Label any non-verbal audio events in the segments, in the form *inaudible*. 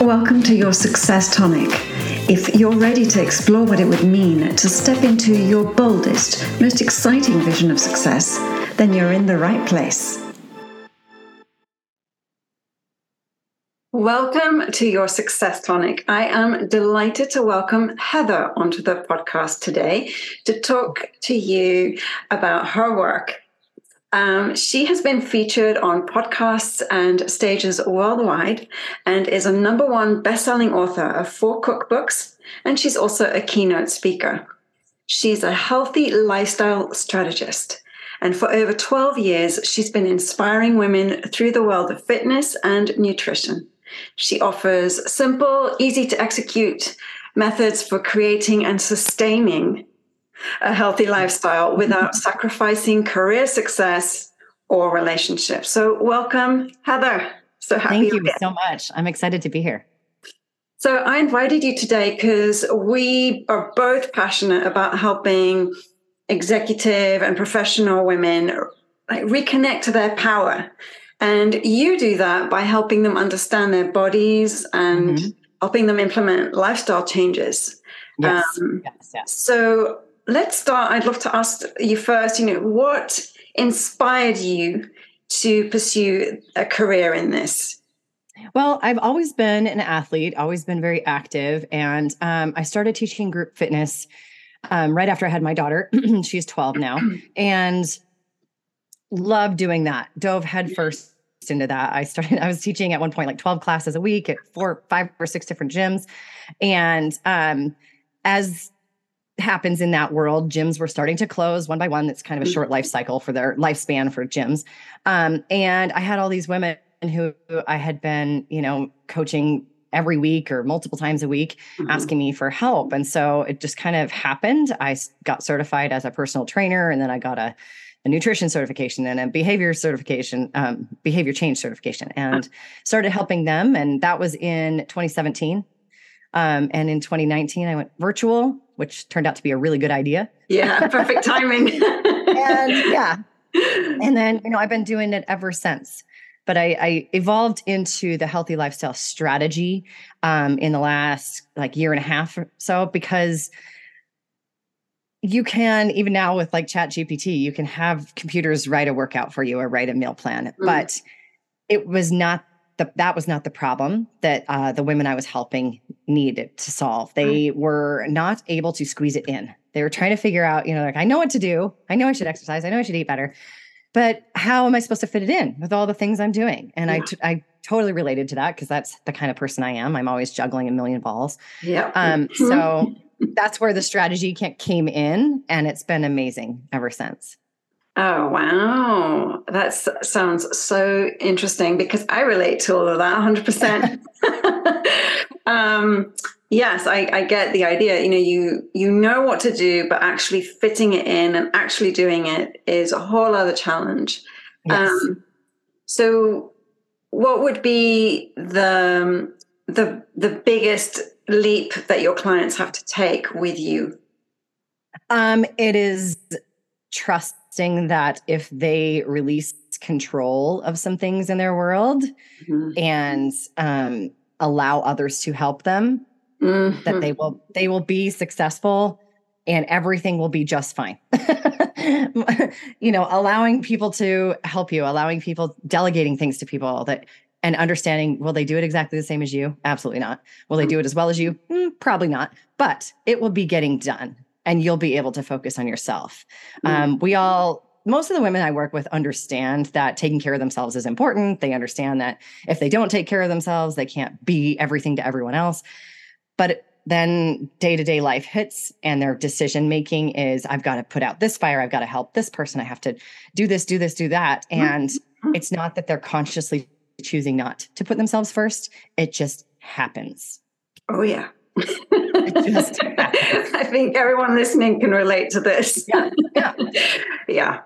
Welcome to your Success Tonic. If you're ready to explore what it would mean to step into your boldest, most exciting vision of success, then you're in the right place. Welcome to your Success Tonic. I am delighted to welcome Heather onto the podcast today to talk to you about her work um, she has been featured on podcasts and stages worldwide and is a number one best-selling author of four cookbooks, and she's also a keynote speaker. She's a healthy lifestyle strategist. And for over 12 years, she's been inspiring women through the world of fitness and nutrition. She offers simple, easy to execute methods for creating and sustaining a healthy lifestyle without *laughs* sacrificing career success or relationships. So, welcome, Heather. So happy. Thank you so much. I'm excited to be here. So, I invited you today because we are both passionate about helping executive and professional women like, reconnect to their power. And you do that by helping them understand their bodies and mm-hmm. helping them implement lifestyle changes. Yes. Um, yes, yes. So, let's start. I'd love to ask you first, you know, what inspired you to pursue a career in this? Well, I've always been an athlete, always been very active. And um, I started teaching group fitness um, right after I had my daughter. *clears throat* She's 12 now. *clears throat* And love doing that. Dove headfirst into that. I started, I was teaching at one point like 12 classes a week at four, five or six different gyms. And um, as happens in that world. Gyms were starting to close one by one. That's kind of a short life cycle for their lifespan for gyms. Um, and I had all these women who I had been, you know, coaching every week or multiple times a week mm-hmm. asking me for help. And so it just kind of happened. I got certified as a personal trainer and then I got a, a nutrition certification and a behavior certification, um, behavior change certification, and started helping them. And that was in 2017. Um, and in 2019, I went virtual which turned out to be a really good idea. Yeah, perfect timing. *laughs* and yeah. *laughs* And then, you know, I've been doing it ever since. But I, I evolved into the healthy lifestyle strategy um, in the last like year and a half or so because you can even now with like ChatGPT you can have computers write a workout for you or write a meal plan mm. but it was not the, that was not the problem that uh, the women I was helping needed to solve. They were not able to squeeze it in. They were trying to figure out, you know, like, I know what to do. I know I should exercise. I know I should eat better. But how am I supposed to fit it in with all the things I'm doing? And yeah. I, t- I totally related to that because that's the kind of person I am. I'm always juggling a million balls. Yeah. Um, *laughs* so that's where the strategy came in. And it's been amazing ever since. Oh, wow. That sounds so interesting because I relate to all of that *laughs* 100%. *laughs* um, yes, I, I, get the idea. You know, you you know what to do, but actually fitting it in and actually doing it is a whole other challenge. Yes. Um, so what would be the the the biggest leap that your clients have to take with you? Um, it is trusting that if they release control of some things in their world mm-hmm. and um, allow others to help them, mm-hmm. that they will they will be successful and everything will be just fine. *laughs* you know, allowing people to help you, allowing people delegating things to people that and understanding will they do it exactly the same as you? Absolutely not. Will they do it as well as you? Mm, probably not. But it will be getting done and you'll be able to focus on yourself. Mm-hmm. Um, we all, most of the women I work with understand that taking care of themselves is important. They understand that if they don't take care of themselves, they can't be everything to everyone else. But then day to day life hits, and their decision making is I've got to put out this fire, I've got to help this person, I have to do this, do this, do that. And mm-hmm. it's not that they're consciously choosing not to put themselves first, it just happens. Oh, yeah. *laughs* just *laughs* I think everyone listening can relate to this. Yeah. Yeah. *laughs* yeah.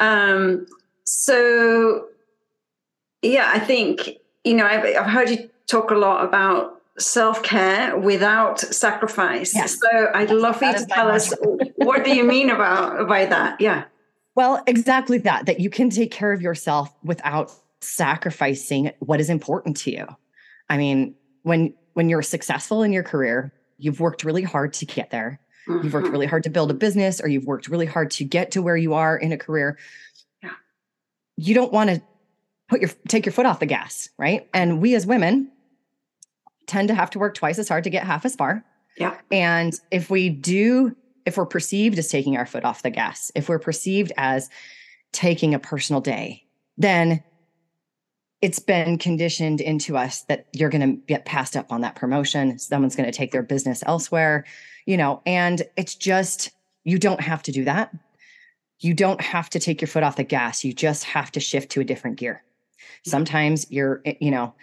Um, so yeah, I think, you know, I've, I've heard you talk a lot about self-care without sacrifice. Yes. So I'd love for you to tell us *laughs* what do you mean about by that? Yeah. Well, exactly that, that you can take care of yourself without sacrificing what is important to you. I mean, when when you're successful in your career, you've worked really hard to get there. Mm-hmm. You've worked mm-hmm. really hard to build a business or you've worked really hard to get to where you are in a career. Yeah. You don't want to put your take your foot off the gas, right? And we as women tend to have to work twice as hard to get half as far. Yeah. And if we do if we're perceived as taking our foot off the gas, if we're perceived as taking a personal day, then it's been conditioned into us that you're going to get passed up on that promotion. Someone's going to take their business elsewhere, you know, and it's just, you don't have to do that. You don't have to take your foot off the gas. You just have to shift to a different gear. Sometimes you're, eh, you know,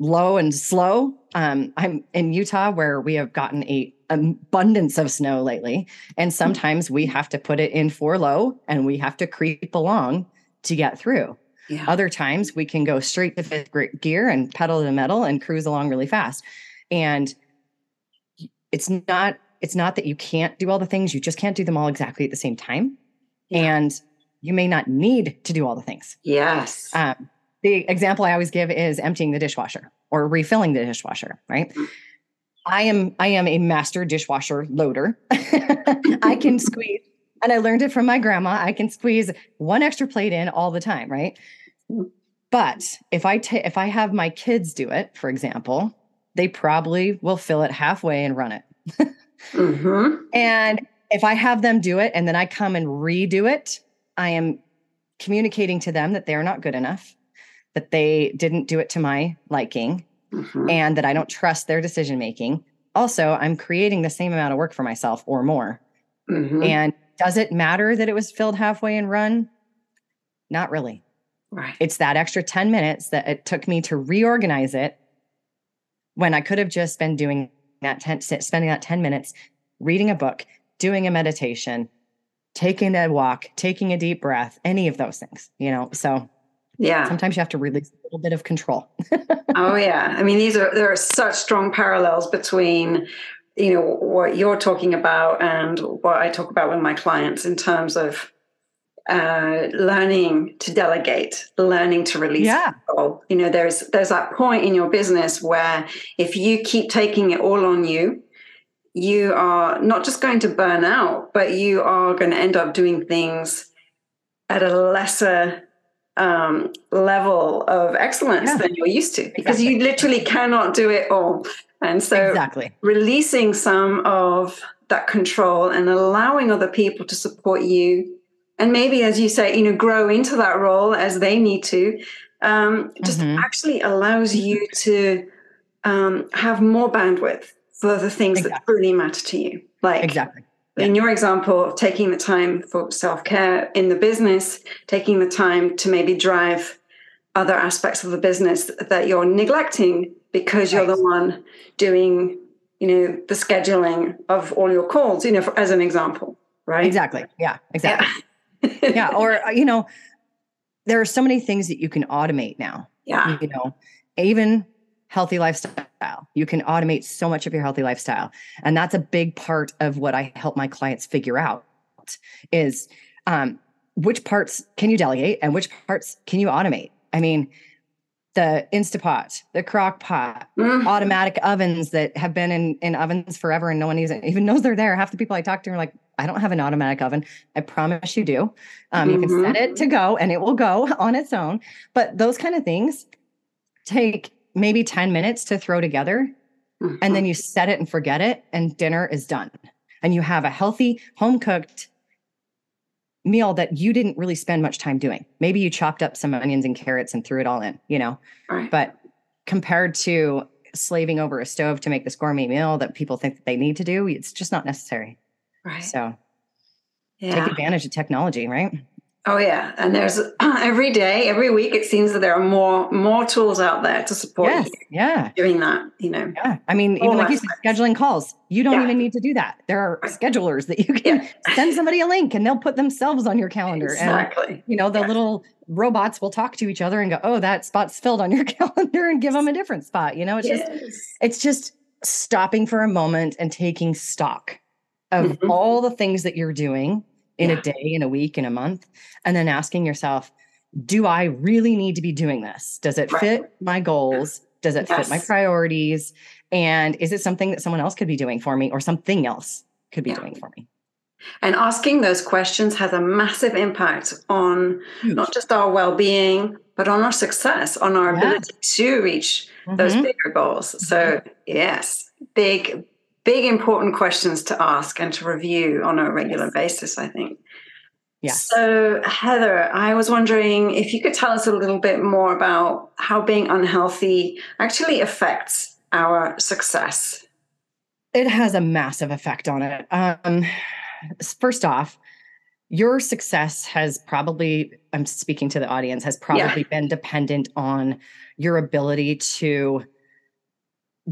low and slow. Um, I'm in Utah where we have gotten a abundance of snow lately, and sometimes we have to put it in for low and we have to creep along to get through. Yeah. Other times we can go straight to fifth gear and pedal to the metal and cruise along really fast. And it's not it's not that you can't do all the things, you just can't do them all exactly at the same time. Yeah. And you may not need to do all the things. Yes. Um, the example I always give is emptying the dishwasher or refilling the dishwasher, right? Mm. I am I am a master dishwasher loader. *laughs* I can *laughs* squeeze and I learned it from my grandma. I can squeeze one extra plate in all the time, right? But if I take if I have my kids do it, for example, they probably will fill it halfway and run it. mm-hmm. And if I have them do it and then I come and redo it, I am communicating to them that they're not good enough, that they didn't do it to my liking, mm-hmm. and that I don't trust their decision making. Also, I'm creating the same amount of work for myself or more. Mm-hmm. And does it matter that it was filled halfway and run? Not really. Right. It's that extra 10 minutes that it took me to reorganize it when I could have just been doing that 10, spending that 10 minutes reading a book, doing a meditation, taking a walk, taking a deep breath, any of those things, you know? So yeah. Sometimes you have to release a little bit of control. *laughs* oh yeah. I mean, these are there are such strong parallels between you know what you're talking about and what I talk about with my clients in terms of uh, learning to delegate, learning to release yeah. control. You know, there's there's that point in your business where if you keep taking it all on you, you are not just going to burn out, but you are going to end up doing things at a lesser um, level of excellence yeah. than you're used to because exactly. you literally cannot do it all. And so, exactly releasing some of that control and allowing other people to support you, and maybe, as you say, you know, grow into that role as they need to, um, just mm-hmm. actually allows you to um, have more bandwidth for the things exactly. that truly matter to you. Like exactly in your example of taking the time for self-care in the business taking the time to maybe drive other aspects of the business that you're neglecting because you're the one doing you know the scheduling of all your calls you know for, as an example right exactly yeah exactly yeah. Yeah *laughs* or uh, you know there are so many things that you can automate now yeah you know even healthy lifestyle. You can automate so much of your healthy lifestyle. And that's a big part of what I help my clients figure out is um, which parts can you delegate and which parts can you automate? I mean, the Instapot, the crock pot, mm-hmm. automatic ovens that have been in, in ovens forever and no one *laughs* even knows they're there. Half the people I talk to are like, I don't have an automatic oven. I promise you do. Um, mm-hmm. You can set it to go and it will go *laughs* on its own. But those kind of things take maybe 10 minutes to throw together. Mm-hmm. And then mm-hmm. you set it and forget it, and dinner is done. And you have a healthy, home cooked meal that you didn't really spend much time doing. Maybe you chopped up some onions and carrots and threw it all in, you know? Right. But compared to slaving over a stove to make this gourmet meal that people think that they need to do, it's just not necessary. Right. So yeah. take advantage of technology, right? Oh yeah, and there's *clears throat* every day, every week. It seems that there are more more tools out there to support yes, you. Yeah, doing that, you know. Yeah, I mean, even like you said, scheduling calls. You don't yeah. even need to do that. There are schedulers that you can yeah. *laughs* send somebody a link, and they'll put themselves on your calendar. Exactly. And, you know, the yeah. little robots will talk to each other and go, "Oh, that spot's filled on your *laughs* calendar," and give them a different spot. You know, it's yes. just it's just stopping for a moment and taking stock of mm-hmm. all the things that you're doing in yeah. a day, in a week, in a month, and then asking yourself, do I really need to be doing this? Does it right. fit my goals? Does it Yes. fit my priorities? And is it something that someone else could be doing for me or something else could be Yeah. doing for me? And asking those questions has a massive impact on not just our well-being, but on our success, on our Yeah. ability to reach those Mhm. bigger goals. So yes, big, big important questions to ask and to review on a regular basis, I think. Yeah. So Heather, I was wondering if you could tell us a little bit more about how being unhealthy actually affects our success. It has a massive effect on it. Um, first off, your success has probably, I'm speaking to the audience, has probably been dependent on your ability to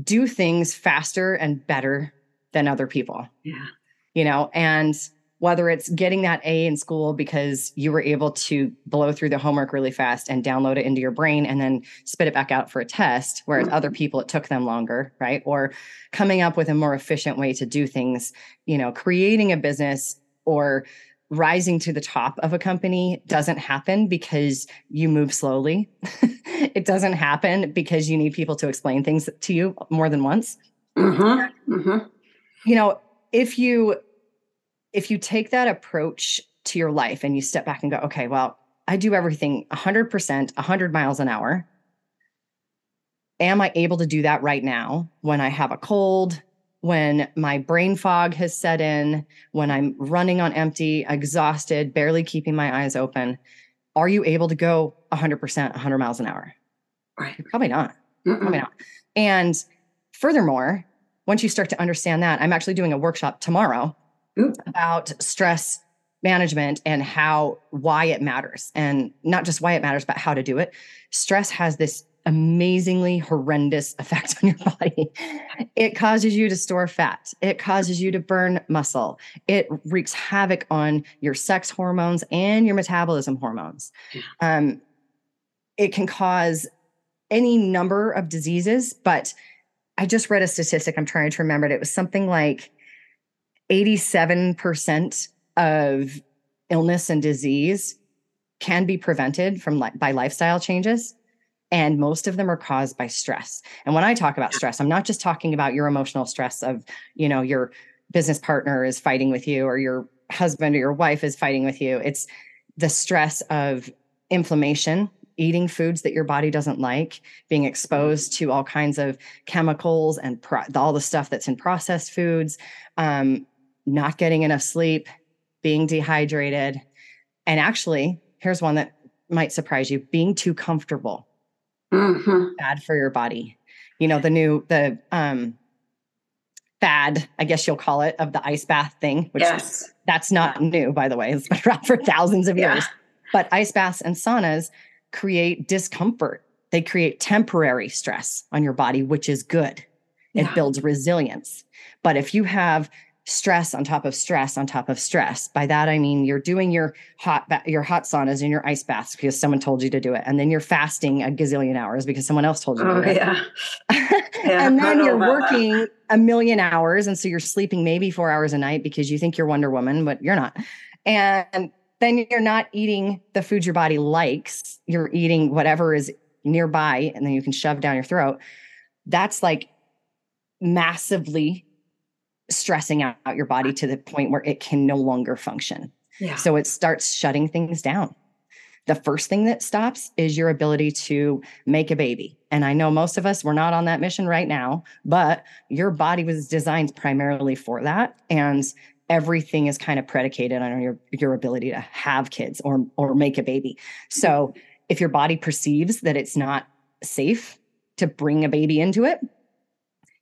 do things faster and better than other people. Yeah. you know, and whether it's getting that A in school because you were able to blow through the homework really fast and download it into your brain and then spit it back out for a test, whereas other people it took them longer, right? Or coming up with a more efficient way to do things, you know, creating a business or rising to the top of a company doesn't happen because you move slowly. *laughs* it doesn't happen because you need people to explain things to you more than once Mm-hmm. Mm-hmm. you know if you if you take that approach to your life and you step back and go okay well i do everything 100% 100 miles an hour am i able to do that right now when i have a cold when my brain fog has set in when i'm running on empty exhausted barely keeping my eyes open are you able to go 100% 100 miles an hour Right. probably not Mm-mm. Probably not. And furthermore, once you start to understand that, I'm actually doing a workshop tomorrow Ooh. about stress management and how why it matters and not just why it matters but how to do it stress has this amazingly horrendous effect on your body. It causes you to store fat. It causes you to burn muscle. It wreaks havoc on your sex hormones and your metabolism hormones. Um, it can cause any number of diseases but i just read a statistic. I'm trying to remember it. It was something like 87% of illness and disease can be prevented from by lifestyle changes and most of them are caused by stress. And when i talk about stress i'm not just talking about your emotional stress of you know your business partner is fighting with you or your husband or your wife is fighting with you. It's the stress of inflammation eating foods that your body doesn't like being exposed to all kinds of chemicals and pro- all the stuff that's in processed foods um, not getting enough sleep, being dehydrated, and actually, here's one that might surprise you being too comfortable, Mm-hmm. bad for your body. You know, the new, the, um, fad, I guess you'll call it, of the ice bath thing, which Yes. that's not new, by the way. It's been *laughs* around for thousands of Yeah. years. But ice baths and saunas create discomfort. They create temporary stress on your body, which is good. It Yeah. builds resilience. But if you have stress on top of stress on top of stress, by that I mean you're doing your hot ba- your hot saunas and your ice baths because someone told you to do it, and then you're fasting a gazillion hours because someone else told you to Oh do it. yeah. *laughs* Yeah, and then you're that. working a million hours and so you're sleeping maybe four hours a night because you think you're wonder woman but you're not. And then you're not eating the food your body likes. You're eating whatever is nearby and then you can shove down your throat. That's like massively stressing out your body to the point where it can no longer function Yeah. so it starts shutting things down. The first thing that stops is your ability to make a baby. And I know most of us, we're not on that mission right now, but your body was designed primarily for that. And everything is kind of predicated on your, your ability to have kids or, or make a baby. So if your body perceives that it's not safe to bring a baby into it,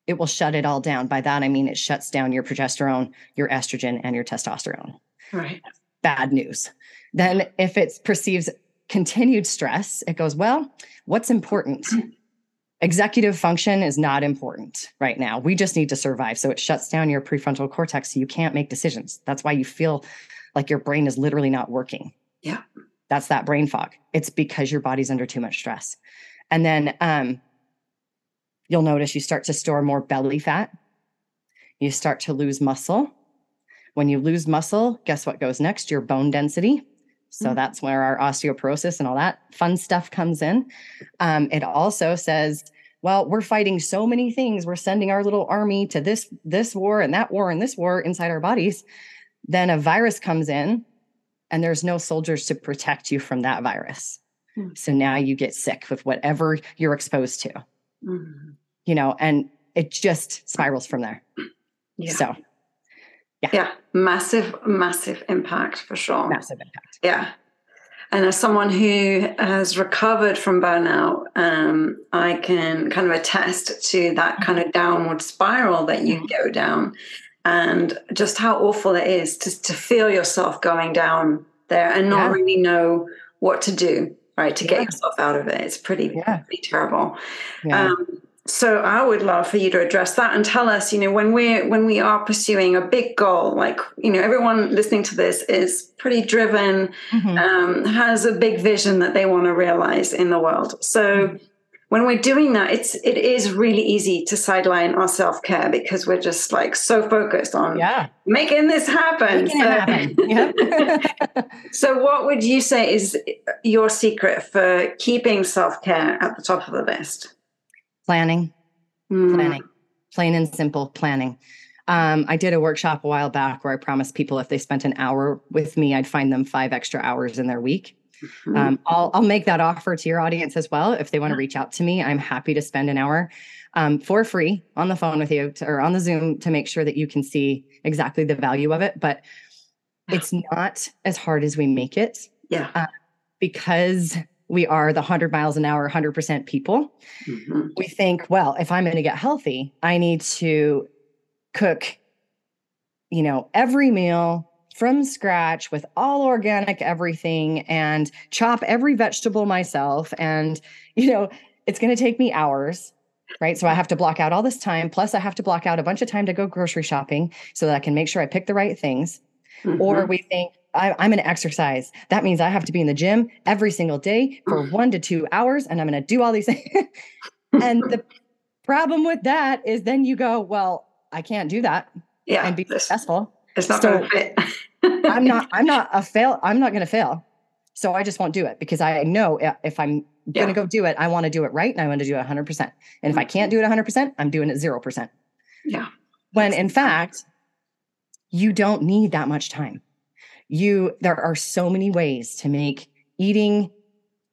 it will shut it all down. By that, I mean it shuts down your progesterone, your estrogen, and your testosterone Right. bad news. Then, if it perceives continued stress, it goes, well, what's important? Executive function is not important right now. We just need to survive. So it shuts down your prefrontal cortex. So you can't make decisions. That's why you feel like your brain is literally not working. Yeah. That's that brain fog. It's because your body's under too much stress. And then um, you'll notice you start to store more belly fat. You start to lose muscle. When you lose muscle, guess what goes next? Your bone density. So Mm. that's where our osteoporosis and all that fun stuff comes in. Um, it also says well, we're fighting so many things. We're sending our little army to this this war and that war and this war inside our bodies. Then a virus comes in and there's no soldiers to protect you from that virus. Mm-hmm. So now you get sick with whatever you're exposed to. Mm-hmm. You know, and it just spirals from there. Yeah. So yeah. Yeah. Massive, massive impact for sure. Massive impact. Yeah. And as someone who has recovered from burnout, um, I can kind of attest to that kind of downward spiral that you mm-hmm. go down and just how awful it is to, to feel yourself going down there and not yeah. really know what to do, right, to yeah. get yourself out of it. It's pretty, yeah. pretty terrible. Um, so I would love for you to address that and tell us, you know, when we're when we are pursuing a big goal, like you know, everyone listening to this is pretty driven, mm-hmm. um, has a big vision that they want to realize in the world. So mm-hmm. When we're doing that, it's it is really easy to sideline our self care because we're just like so focused on yeah. making this happen. Making so, happen. *laughs* so what would you say is your secret for keeping self care at the top of the list? Planning, mm. planning, plain and simple planning. Um, I did a workshop a while back where I promised people if they spent an hour with me, I'd find them five extra hours in their week. Mm-hmm. Um, I'll, I'll make that offer to your audience as well. If they want to reach out to me, I'm happy to spend an hour um, for free on the phone with you to, or on the Zoom to make sure that you can see exactly the value of it. But it's not as hard as we make it. Yeah. Uh, because we are the 100 miles an hour 100% people mm-hmm. we think well if i'm going to get healthy i need to cook you know every meal from scratch with all organic everything and chop every vegetable myself and you know it's going to take me hours right so i have to block out all this time plus i have to block out a bunch of time to go grocery shopping so that i can make sure i pick the right things mm-hmm. or we think I, am going to exercise. That means I have to be in the gym every single day for *sighs* one to two hours, and I'm going to do all these things. *laughs* and the problem with that is then you go, well, I can't do that. Yeah, and be successful. It's not so going to fit. I'm not. *laughs* I'm not a fail. I'm not going to fail. So I just won't do it because I know if I'm yeah. going to go do it, I want to do it right and I want to do it 100%. And if I can't do it 100%, I'm doing it 0%. Yeah. When in fact, you don't need that much time you there are so many ways to make eating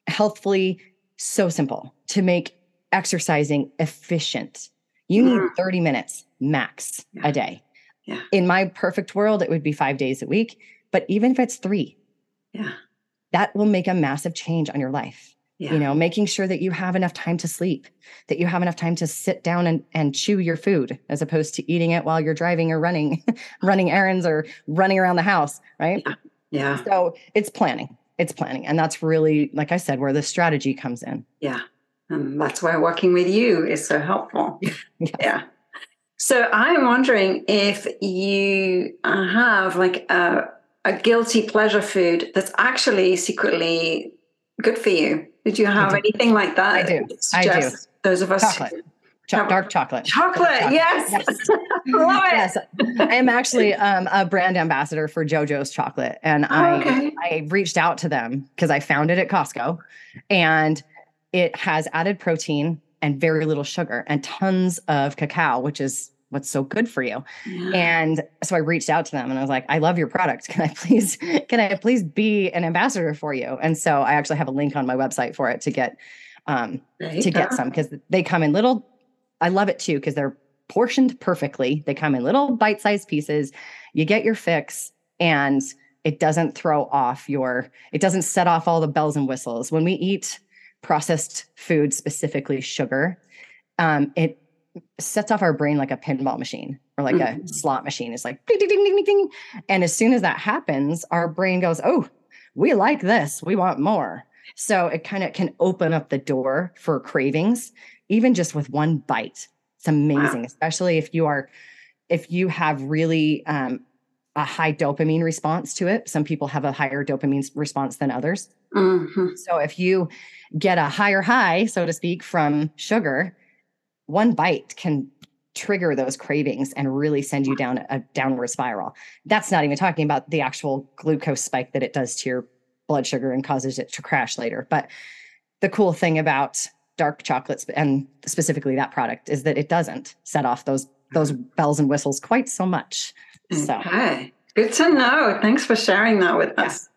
healthfully so simple to make exercising efficient you need mm-hmm. 30 minutes max yeah. a day yeah. in my perfect world it would be five days a week but even if it's three yeah. that will make a massive change on your life. Yeah. you know making sure that you have enough time to sleep that you have enough time to sit down and, and chew your food as opposed to eating it while you're driving or running *laughs* running errands or running around the house right? Yeah. yeah. So it's planning. It's planning. And that's really like i said where the strategy comes in. Yeah. And that's why working with you is so helpful. *laughs* Yes. yeah so i'm wondering if you have like a, a guilty pleasure food that's actually secretly good for you did you have anything like that? I do. I do. Those of us. Chocolate. Cho- dark chocolate. Chocolate, chocolate. yes. yes. *laughs* Love it. Yes. I am actually um, a brand ambassador for JoJo's chocolate. And oh, I, okay. I reached out to them because I found it at Costco and it has added protein and very little sugar and tons of cacao, which is what's so good for you. Yeah. and so i reached out to them and i was like i love your product. *laughs* Can i please can i please be an ambassador for you? And so i actually have a link on my website for it to get um to get some because they come in little i love it too because they're portioned perfectly. They come in little bite-sized pieces. You get your fix and it doesn't throw off your it doesn't set off all the bells and whistles. When we eat processed food specifically sugar um, it sets off our brain like a pinball machine or like mm-hmm. a slot machine. It's like ding, ding, ding, ding, ding. And as soon as that happens, our brain goes, Oh, we like this. We want more. So it kind of can open up the door for cravings, even just with one bite. It's amazing, wow. especially if you are, if you have really um, a high dopamine response to it. Some people have a higher dopamine response than others. Mm-hmm. So if you get a higher high, so to speak, from sugar, one bite can trigger those cravings and really send you down a downward spiral. That's not even talking about the actual glucose spike that it does to your blood sugar and causes it to crash later. But the cool thing about dark chocolates and specifically that product is that it doesn't set off those those bells and whistles quite so much. So okay. good to know. Thanks for sharing that with us.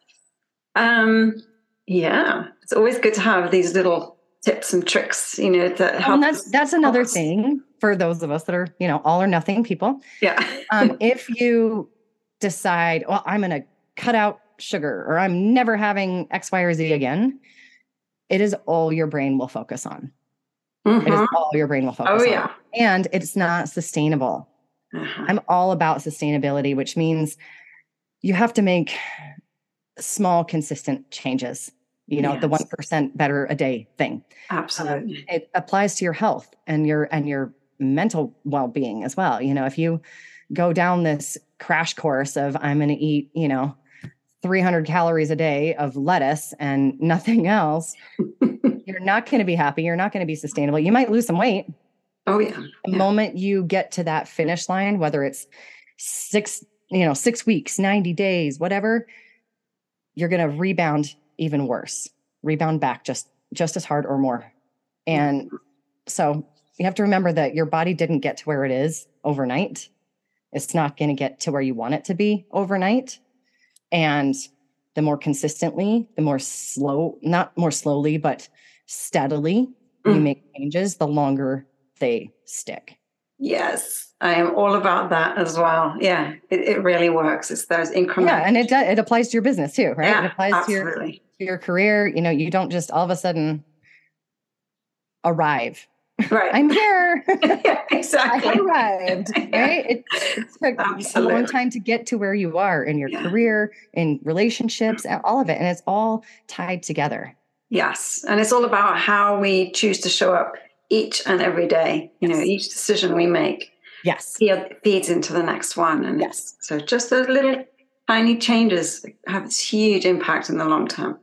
Um yeah, it's always good to have these little tips and tricks, you know, that help. And that's that's another thing for those of us that are, you know, all or nothing people. Yeah. um, *laughs* if you decide, well, I'm going to cut out sugar or I'm never having X, Y, or Z again, it is all your brain will focus on. Mm-hmm. It is mm-hmm. all your brain will focus oh, yeah. on. And it's not sustainable. Uh-huh. I'm all about sustainability, which means you have to make small, consistent changes. You know, yes. the one percent better a day thing. Absolutely. Um, it applies to your health and your and your mental well-being as well. You know, if you go down this crash course of I'm going to eat, you know, 300 calories a day of lettuce and *laughs* nothing else, you're not going to be happy. You're not going to be sustainable. You might lose some weight. Oh yeah. The yeah. moment you get to that finish line, whether it's six, you know, six weeks, 90 days, whatever, you're going to rebound even worse, rebound back just just as hard or more. And so you have to remember that your body didn't get to where it is overnight. It's not going to get to where you want it to be overnight. And the more consistently, the more slow, not more slowly, but steadily mm. you make changes, the longer they stick. Yes, I am all about that as well. Yeah, it, it really works. It's those increments. Yeah, and it it applies to your business too, right? Yeah, it applies absolutely. to your, your career. You know, you don't just all of a sudden arrive Right. I'm here. *laughs* exactly. I arrived. Right. It, it took Absolutely. a long time to get to where you are in your yeah. career, in relationships, all of it. And it's all tied together. Yes. And it's all about how we choose to show up each and every day. You yes. know, each decision we make. Yes. Feeds into the next one. And yes. So just those little tiny changes have this huge impact in the long term.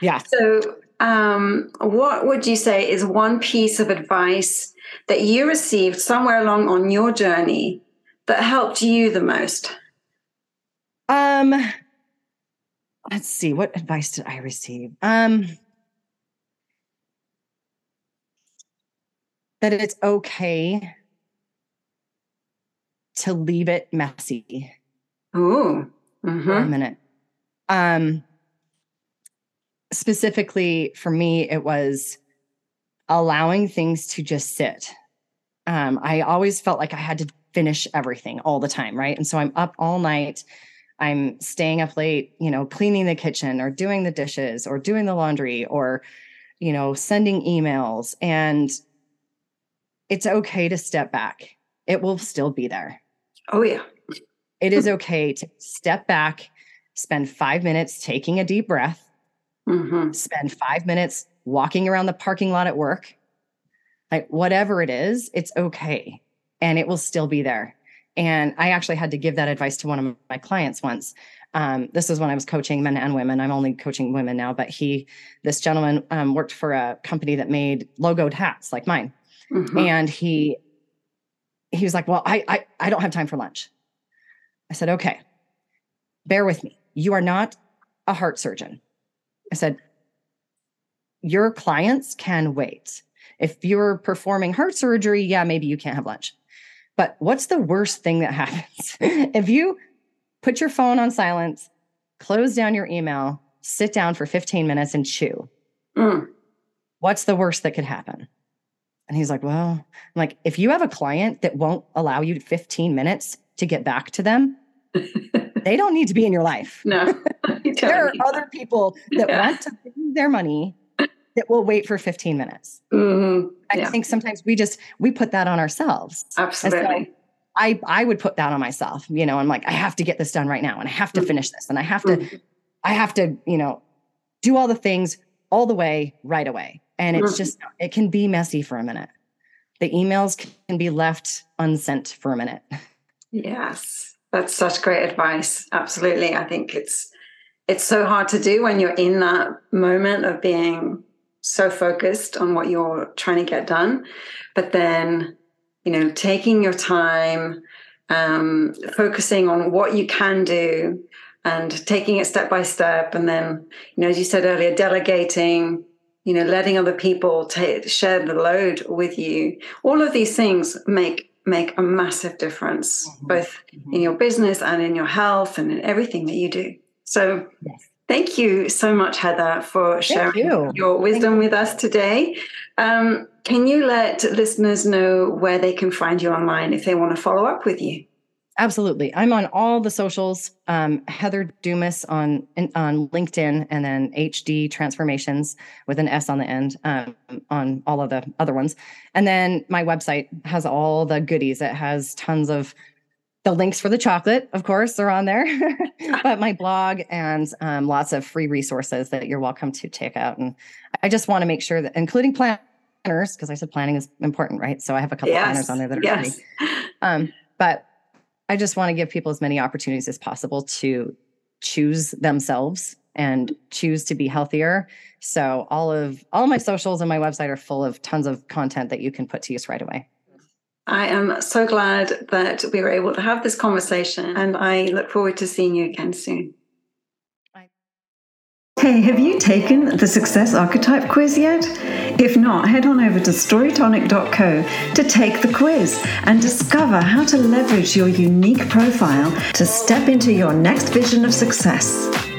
Yeah. So um, what would you say is one piece of advice that you received somewhere along on your journey that helped you the most? Um, let's see, what advice did I receive? Um, that it's okay to leave it messy. Ooh, mm-hmm. for a minute. Um, specifically for me, it was allowing things to just sit. Um, I always felt like I had to finish everything all the time, right? And so I'm up all night. I'm staying up late, you know, cleaning the kitchen or doing the dishes or doing the laundry or, you know, sending emails. And it's okay to step back. It will still be there. Oh, yeah. it is okay to step back, spend five minutes taking a deep breath, mm-hmm. spend five minutes walking around the parking lot at work, like whatever it is, it's okay. And it will still be there. And I actually had to give that advice to one of my clients once. Um, this was when I was coaching men and women. I'm only coaching women now, but he, this gentleman, um, worked for a company that made logoed hats like mine, mm-hmm. and he he was like, "Well, I, I I don't have time for lunch." I said, "Okay, bear with me. You are not a heart surgeon. I said, Your clients can wait. If you're performing heart surgery, yeah, maybe you can't have lunch. But what's the worst thing that *laughs* happens? if you put your phone on silence, close down your email, sit down for 15 minutes and chew, mm. what's the worst that could happen? And he's like, Well, I'm like, if you have a client that won't allow you 15 minutes to get back to them, *laughs* they don't need to be in your life. No. *laughs* *laughs* there are other people that yeah. want to pay their money that will wait for 15 minutes. Mm-hmm. I think sometimes we just we put that on ourselves. Absolutely. So I I would put that on myself. You know, I'm like, I have to get this done right now and I have to mm-hmm. finish this and I have to mm-hmm. I have to, you know, do all the things all the way right away. And it's mm-hmm. just it can be messy for a minute. The emails can be left unsent for a minute. Yes. That's such great advice. Absolutely. I think it's it's so hard to do when you're in that moment of being so focused on what you're trying to get done. But then, you know, taking your time, um, focusing on what you can do and taking it step by step. And then, you know, as you said earlier, delegating, you know, letting other people take, share the load with you. All of these things make make a massive difference, mm-hmm. both mm-hmm. in your business and in your health and in everything that you do. So, yes. thank you so much, Heather, for sharing you. your wisdom with us today. Um, can you let listeners know where they can find you online if they want to follow up with you? Absolutely. I'm on all the socials. Um, Heather Dumas on on LinkedIn, and then HD Transformations with an S on the end um, on all of the other ones. And then my website has all the goodies. It has tons of the links for the chocolate, of course, are on there, *laughs* but my blog and um, lots of free resources that you're welcome to take out. And I just want to make sure that, including planners, because I said planning is important, right? So I have a couple yes. planners on there that are yes. free. Um, but I just want to give people as many opportunities as possible to choose themselves and choose to be healthier. So all of all of my socials and my website are full of tons of content that you can put to use right away. I am so glad that we were able to have this conversation and I look forward to seeing you again soon. Hey, have you taken the Success Archetype quiz yet? If not, head on over to storytonic.co to take the quiz and discover how to leverage your unique profile to step into your next vision of success.